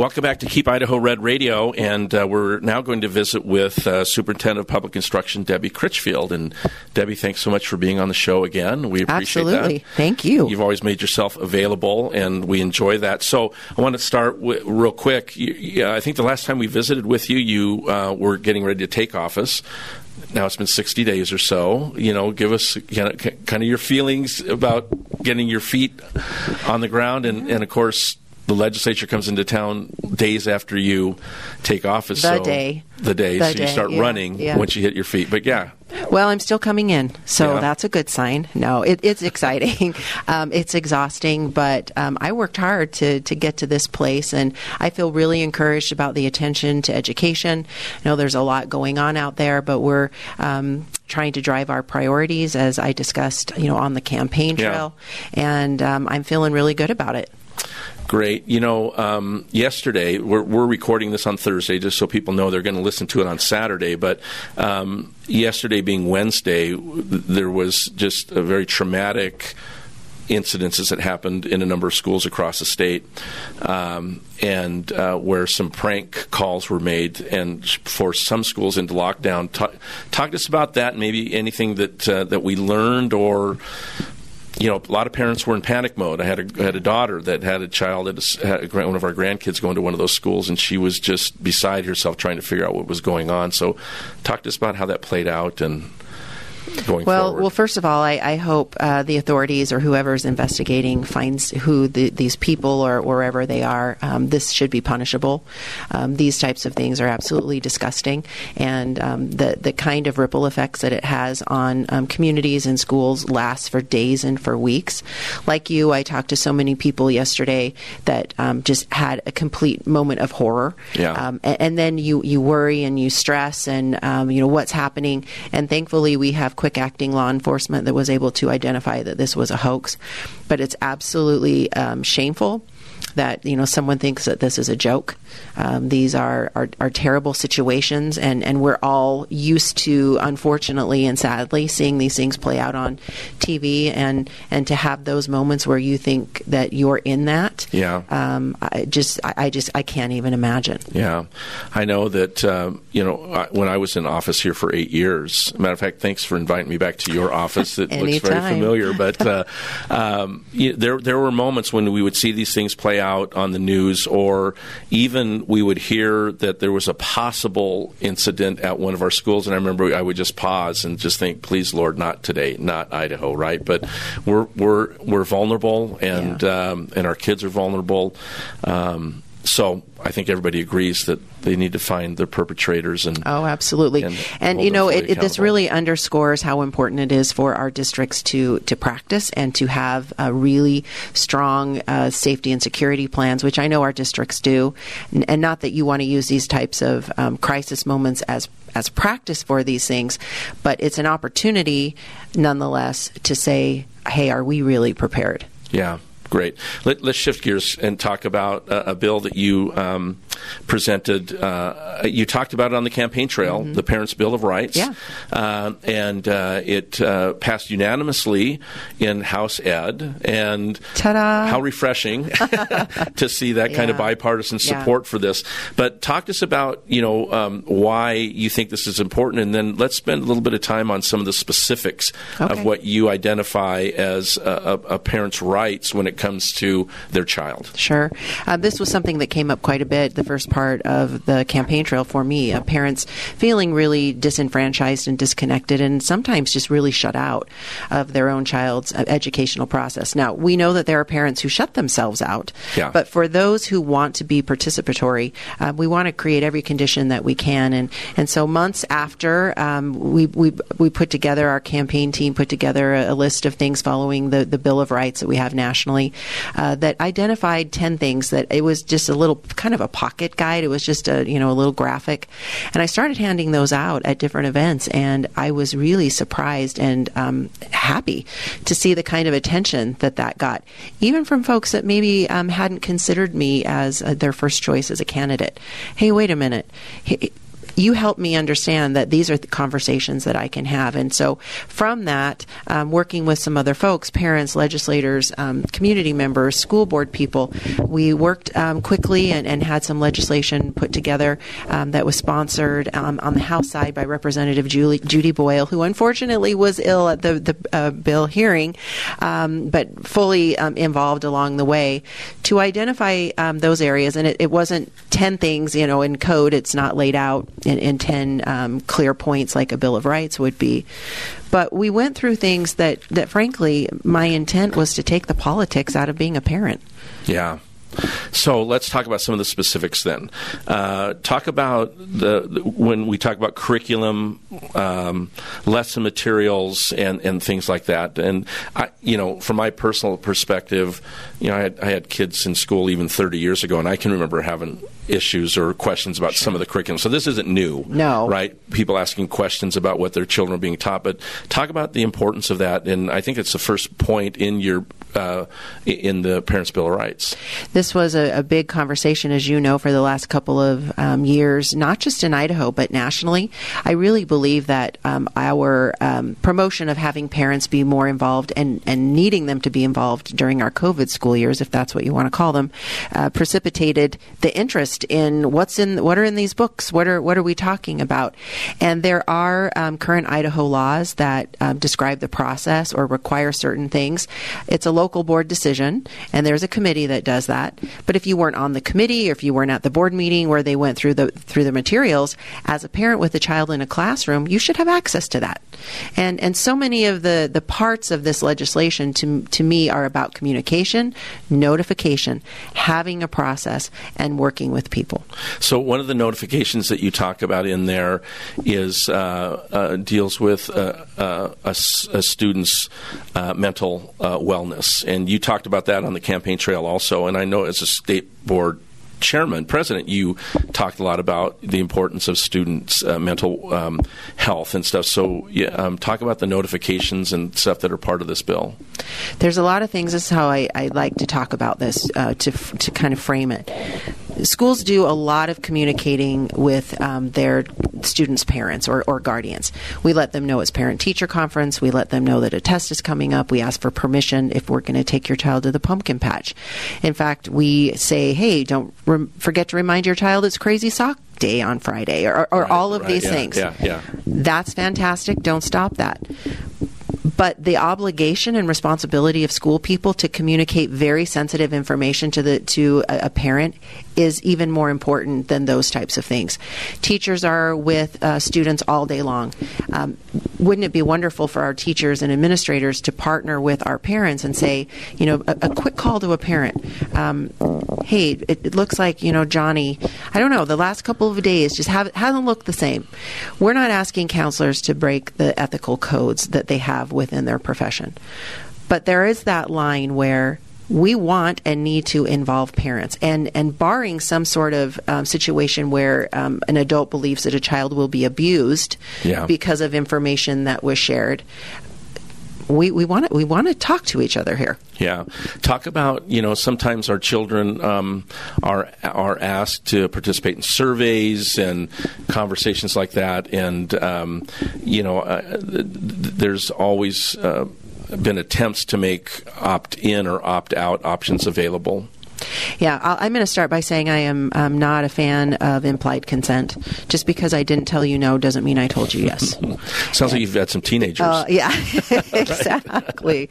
Welcome back to Keep Idaho Red Radio, and uh, we're now going to visit with uh, Superintendent of Public Instruction Debbie Critchfield. And Debbie, thanks so much for being on the show again. We appreciate Absolutely. that. Thank you. You've always made yourself available, and we enjoy that. So I want to start w- real quick. You, yeah, I think the last time we visited with you, you uh, were getting ready to take office. Now it's been 60 days or so. You know, give us kind of, kind of your feelings about getting your feet on the ground, and, and of course, the legislature comes into town days after you take office. The so day. The day. The so you start yeah, running yeah. once you hit your feet. But yeah, Well, I'm still coming in, so Yeah. that's a good sign. No, it, it's exciting. um, it's exhausting, but um, I worked hard to, to get to this place, and I feel really encouraged about the attention to education. I know there's a lot going on out there, but we're um, trying to drive our priorities, as I discussed, you know, on the campaign trail, and um, I'm feeling really good about it. Great. You know, um, yesterday, we're, we're recording this on Thursday just so people know they're going to listen to it on Saturday. But um, yesterday, being Wednesday, there was just a very traumatic incidences that happened in a number of schools across the state, um, and uh, where some prank calls were made and forced some schools into lockdown. Talk, talk to us about that. and Maybe anything that uh, that we learned or you know, a lot of parents were in panic mode. I had a, I had a daughter that had a child, that had one of our grandkids going to one of those schools, and she was just beside herself trying to figure out what was going on. So, talk to us about how that played out and Well, forward. well, first of all, I, I hope uh, the authorities or whoever's investigating finds who the, these people or wherever they are. Um, this should be punishable. Um, these types of things are absolutely disgusting, and um, the the kind of ripple effects that it has on um, communities and schools lasts for days and for weeks. Like you, I talked to so many people yesterday that um, just had a complete moment of horror. Yeah. Um, a- and, then you, you worry and you stress and um, you know what's happening and thankfully we have quick acting law enforcement that was able to identify that this was a hoax. But it's absolutely um, shameful that you know someone thinks that this is a joke um, these are, are are terrible situations and and we're all used to unfortunately and sadly seeing these things play out on TV and and to have those moments where you think that you're in that Yeah. um, I just I, I just I can't even imagine Yeah, I know that. Um, you know, when I was in office here for eight years. Matter of fact, thanks for inviting me back to your office. It looks very familiar. But uh, um, you there there were moments when we would see these things play out on the news, or even we would hear that there was a possible incident at one of our schools, and I remember I would just pause and just think, "Please, Lord, not today, not Idaho." Right? But we're we're we're vulnerable, and um, and our kids are vulnerable. Um, so I think everybody agrees that they need to find the perpetrators and Oh, absolutely. And And, you know, it, it, this really underscores how important it is for our districts to to practice and to have uh, really strong uh, safety and security plans, which I know our districts do. N- And not that you want to use these types of um, crisis moments as as practice for these things, but it's an opportunity, nonetheless, to say, "Hey, are we really prepared?" Yeah, great. Let, let's shift gears and talk about a, a bill that you um, presented. Uh, you talked about it on the campaign trail, the Parents' Bill of Rights. Yeah. Uh, and uh, it uh, passed unanimously in House Ed. And Ta-da. how refreshing to see that kind of Yeah. bipartisan Yeah. support for this. But talk to us about you know um, why you think this is important, and then let's spend a little bit of time on some of the specifics of what you identify as a, a, a parent's rights when it comes to their child. Sure. Uh, this was something that came up quite a bit the first part of the campaign trail for me. Uh, parents feeling really disenfranchised and disconnected and sometimes just really shut out of their own child's uh, educational process. Now, we know that there are parents who shut themselves out, Yeah. but for those who want to be participatory, uh, we want to create every condition that we can. And, and so months after um, we, we, we put together, our campaign team put together a, a list of things following the, the Bill of Rights that we have nationally uh, that identified 10 things that it was just a little kind of a pocket guide. It was just a, you know, a little graphic. And I started handing those out at different events and I was really surprised and um, happy to see the kind of attention that that got, even from folks that maybe um, hadn't considered me as uh, their first choice as a candidate. Hey, wait a minute. Hey, you help me understand that these are the conversations that I can have. And so, from that, um, working with some other folks, parents, legislators, um, community members, school board people, we worked um, quickly and, and, had some legislation put together um, that was sponsored um, on the House side by Representative Julie, Judy Boyle, who unfortunately was ill at the, the uh, bill hearing, um, but fully involved along the way to identify those areas. And it, it wasn't 10 things, you know, in code, it's not laid out in, in 10 um, clear points like a Bill of Rights would be. But we went through things that, that, frankly, my intent was to take the politics out of being a parent. Yeah. So let's talk about some of the specifics then. Uh, talk about the, the, when we talk about curriculum, um, lesson materials, and, and things like that. And I, you know, from my personal perspective, you know, I had, I had kids in school even 30 years ago, and I can remember having issues or questions about sure. some of the curriculum. So this isn't new, no, right? People asking questions about what their children are being taught, but talk about the importance of that. And I think it's the first point in your uh, in the Parents' Bill of Rights. This was a, a, big conversation, as you know, for the last couple of um, years, not just in Idaho, but nationally. I really believe that um, our um, promotion of having parents be more involved and, and needing them to be involved during our COVID school years, if that's what you want to call them, uh, precipitated the interest in what's in what are in these books, what are what are we talking about, and there are um, current Idaho laws that um, describe the process or require certain things. It's a local board decision, and there's a committee that does that. But if you weren't on the committee or if you weren't at the board meeting where they went through the through the materials, as a parent with a child in a classroom, you should have access to that. And and so many of the the parts of this legislation to to me are about communication, notification, having a process, and working with people. So one of the notifications that you talk about in there is uh, uh, deals with uh, uh a, a, student's uh, mental uh, wellness and you talked about that on the campaign trail also. And I know as a state board chairman, president, you talked a lot about the importance of students' uh, mental um, health and stuff. So, yeah, um, talk about the notifications and stuff that are part of this bill. There's a lot of things. This is how I, I like to talk about this uh, to to kind of frame it schools do a lot of communicating with um, their students' parents or, or guardians. We let them know it's parent teacher conference. We let them know that a test is coming up. We ask for permission if we're going to take your child to the pumpkin patch. In fact, we say, hey, don't re- forget to remind your child it's crazy sock day on Friday or, or right, all of right, these yeah, things. Yeah, yeah. That's fantastic. Don't stop that but the obligation and responsibility of school people to communicate very sensitive information to the to a, a parent is even more important than those types of things. Teachers are with uh, students all day long. Um, wouldn't it be wonderful for our teachers and administrators to partner with our parents and say, you know, a, a quick call to a parent. Um, hey, it, it, looks like you know Johnny. I don't know. The last couple of days just have, hasn't looked the same. We're not asking counselors to break the ethical codes that they have within their profession, but there is that line where we want and need to involve parents. And, and barring some sort of um, situation where um, an adult believes that a child will be abused yeah. because of information that was shared, we, we want to we want to talk to each other here. Yeah, talk about you know sometimes our children um, are are asked to participate in surveys and conversations like that, and um, you know uh, th- th- there's always uh, been attempts to make opt in or opt out options available. Yeah, i am going to start by saying I am um, not a fan of implied consent. Just because I didn't tell you no doesn't mean I told you yes. Sounds and, like you've had some teenagers. Uh, yeah, exactly.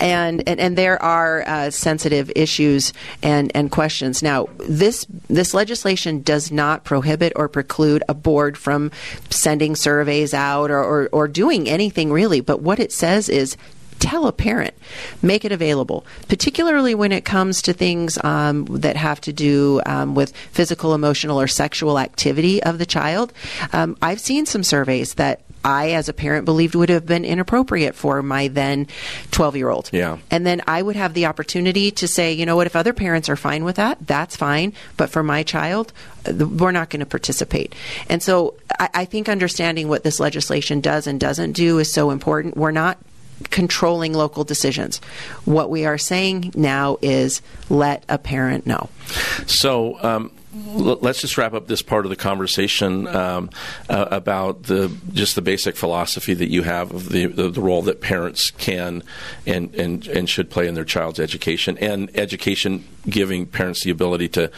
and, and and there are uh, sensitive issues and and questions. Now, this this legislation does not prohibit or preclude a board from sending surveys out or, or, or doing anything really. But what it says is tell a parent, make it available, particularly when it comes to things um, that have to do um, with physical, emotional, or sexual activity of the child. Um, I've seen some surveys that I, as a parent, believed would have been inappropriate for my then 12 year old. Yeah. And then I would have the opportunity to say, you know what, if other parents are fine with that, that's fine. But for my child, we're not going to participate. And so I, I think understanding what this legislation does and doesn't do is so important. We're not controlling local decisions. What we are saying now is let a parent know. So, um, let's just wrap up this part of the conversation um, uh, about the just the basic philosophy that you have of the, the, the, role that parents can and, and and should play in their child's education and education giving parents the ability to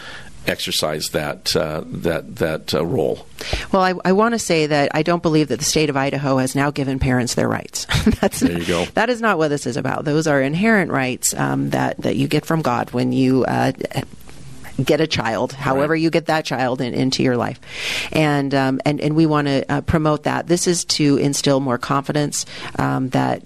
exercise that uh, that that uh, role. Well, I, I want to say that I don't believe that the state of Idaho has now given parents their rights. That's there you go. That is not what this is about. Those are inherent rights um, that that you get from God when you uh, get a child, however right. you get that child in, into your life, and um, and and we want to uh, promote that. This is to instill more confidence um, that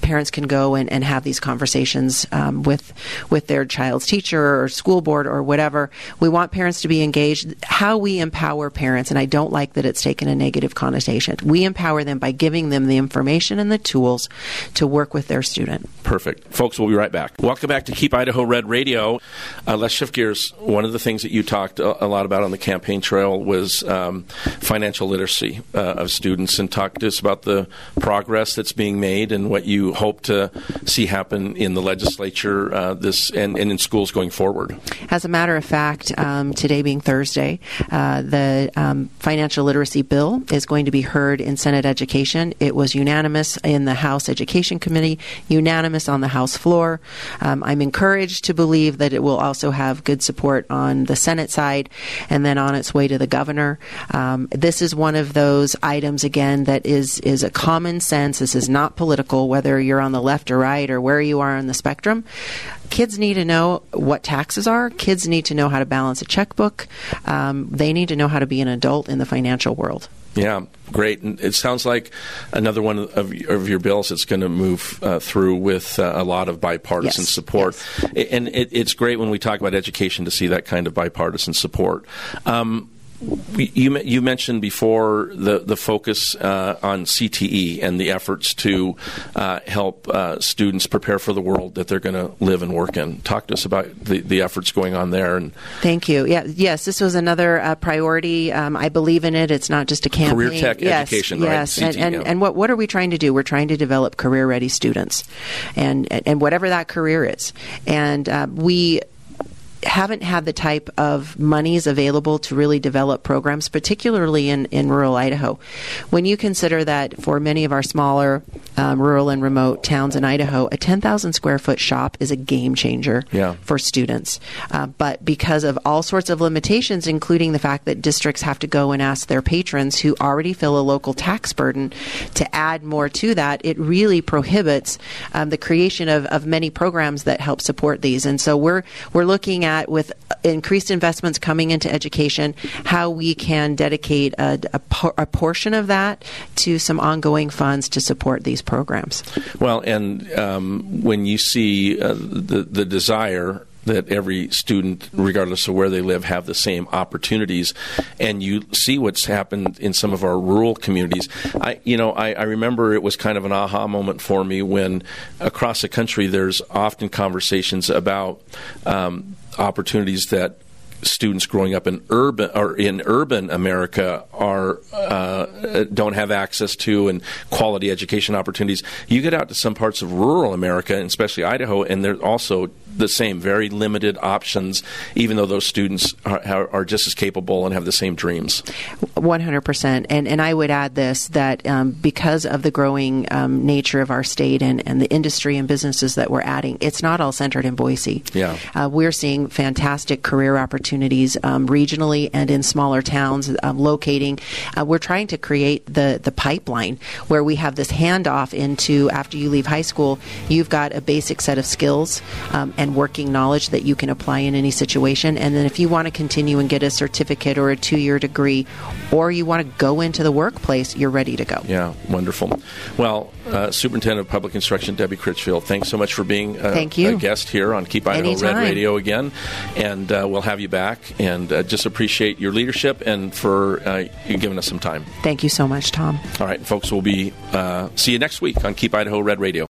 parents can go and, and have these conversations um, with with their child's teacher or school board or whatever. We want parents to be engaged. How we empower parents, and I don't like that it's taken a negative connotation. We empower them by giving them the information and the tools to work with their student. Perfect, folks. We'll be right back. Welcome back to Keep Idaho Red Radio. Uh, let's shift gears. One of the things that you talked a, a lot about on the campaign trail was um, financial literacy uh, of students, and talk to us about the progress that's being made and what you hope to see happen in the legislature uh, this and, and, in schools going forward? As a matter of fact, um, today being Thursday, uh, the um, financial literacy bill is going to be heard in Senate Education. It was unanimous in the House Education Committee, unanimous on the House floor. Um, I'm encouraged to believe that it will also have good support on the Senate side and then on its way to the governor. Um, this is one of those items again that is is a common sense. This is not political, whether whether you're on the left or right or where you are on the spectrum. Kids need to know what taxes are. Kids need to know how to balance a checkbook. Um, they need to know how to be an adult in the financial world. Yeah, great. And it sounds like another one of, of your bills that's going to move uh, through with uh, a lot of bipartisan yes, support. Yes. And it, it's great when we talk about education to see that kind of bipartisan support. Um, you, you mentioned before the, the focus uh, on CTE and the efforts to uh, help uh, students prepare for the world that they're going to live and work in. Talk to us about the, the efforts going on there. And Thank you. Yeah, yes, this was another uh, priority. Um, I believe in it. It's not just a campaign. Career tech yes, education, yes. right? Yes, and, and, and, what, what are we trying to do? We're trying to develop career ready students, and, and whatever that career is. And uh, we haven't had the type of monies available to really develop programs, particularly in, in rural Idaho. When you consider that for many of our smaller um, rural and remote towns in Idaho, a 10,000 square foot shop is a game changer yeah. for students. Uh, but because of all sorts of limitations, including the fact that districts have to go and ask their patrons who already feel a local tax burden to add more to that, it really prohibits um, the creation of, of many programs that help support these. And so we're, we're looking at at with increased investments coming into education, how we can dedicate a, a, a, portion of that to some ongoing funds to support these programs. Well, and um, when you see uh, the the desire that every student, regardless of where they live, have the same opportunities. And you see what's happened in some of our rural communities. I, you know, I, I remember it was kind of an aha moment for me when across the country there's often conversations about um, opportunities that students growing up in urban or in urban America are uh, don't have access to and quality education opportunities. You get out to some parts of rural America, and especially Idaho, and there's also the same, very limited options, even though those students are, are just as capable and have the same dreams. 100%. And, and I would add this that um, because of the growing um, nature of our state and, and the industry and businesses that we're adding, it's not all centered in Boise. Yeah. Uh, we're seeing fantastic career opportunities um, regionally and in smaller towns um, locating. Uh, we're trying to create the, the pipeline where we have this handoff into after you leave high school, you've got a basic set of skills um, and working knowledge that you can apply in any situation. And then if you want to continue and get a certificate or a two year degree, or you want to go into the workplace, you're ready to go. Yeah, wonderful. Well, uh, Superintendent of Public Instruction Debbie Critchfield, thanks so much for being a, Thank you. a guest here on Keep Idaho Anytime. Red Radio again. And uh, we'll have you back. And uh, just appreciate your leadership and for uh, giving us some time. Thank you so much, Tom. All right, folks, we'll be uh, see you next week on Keep Idaho Red Radio.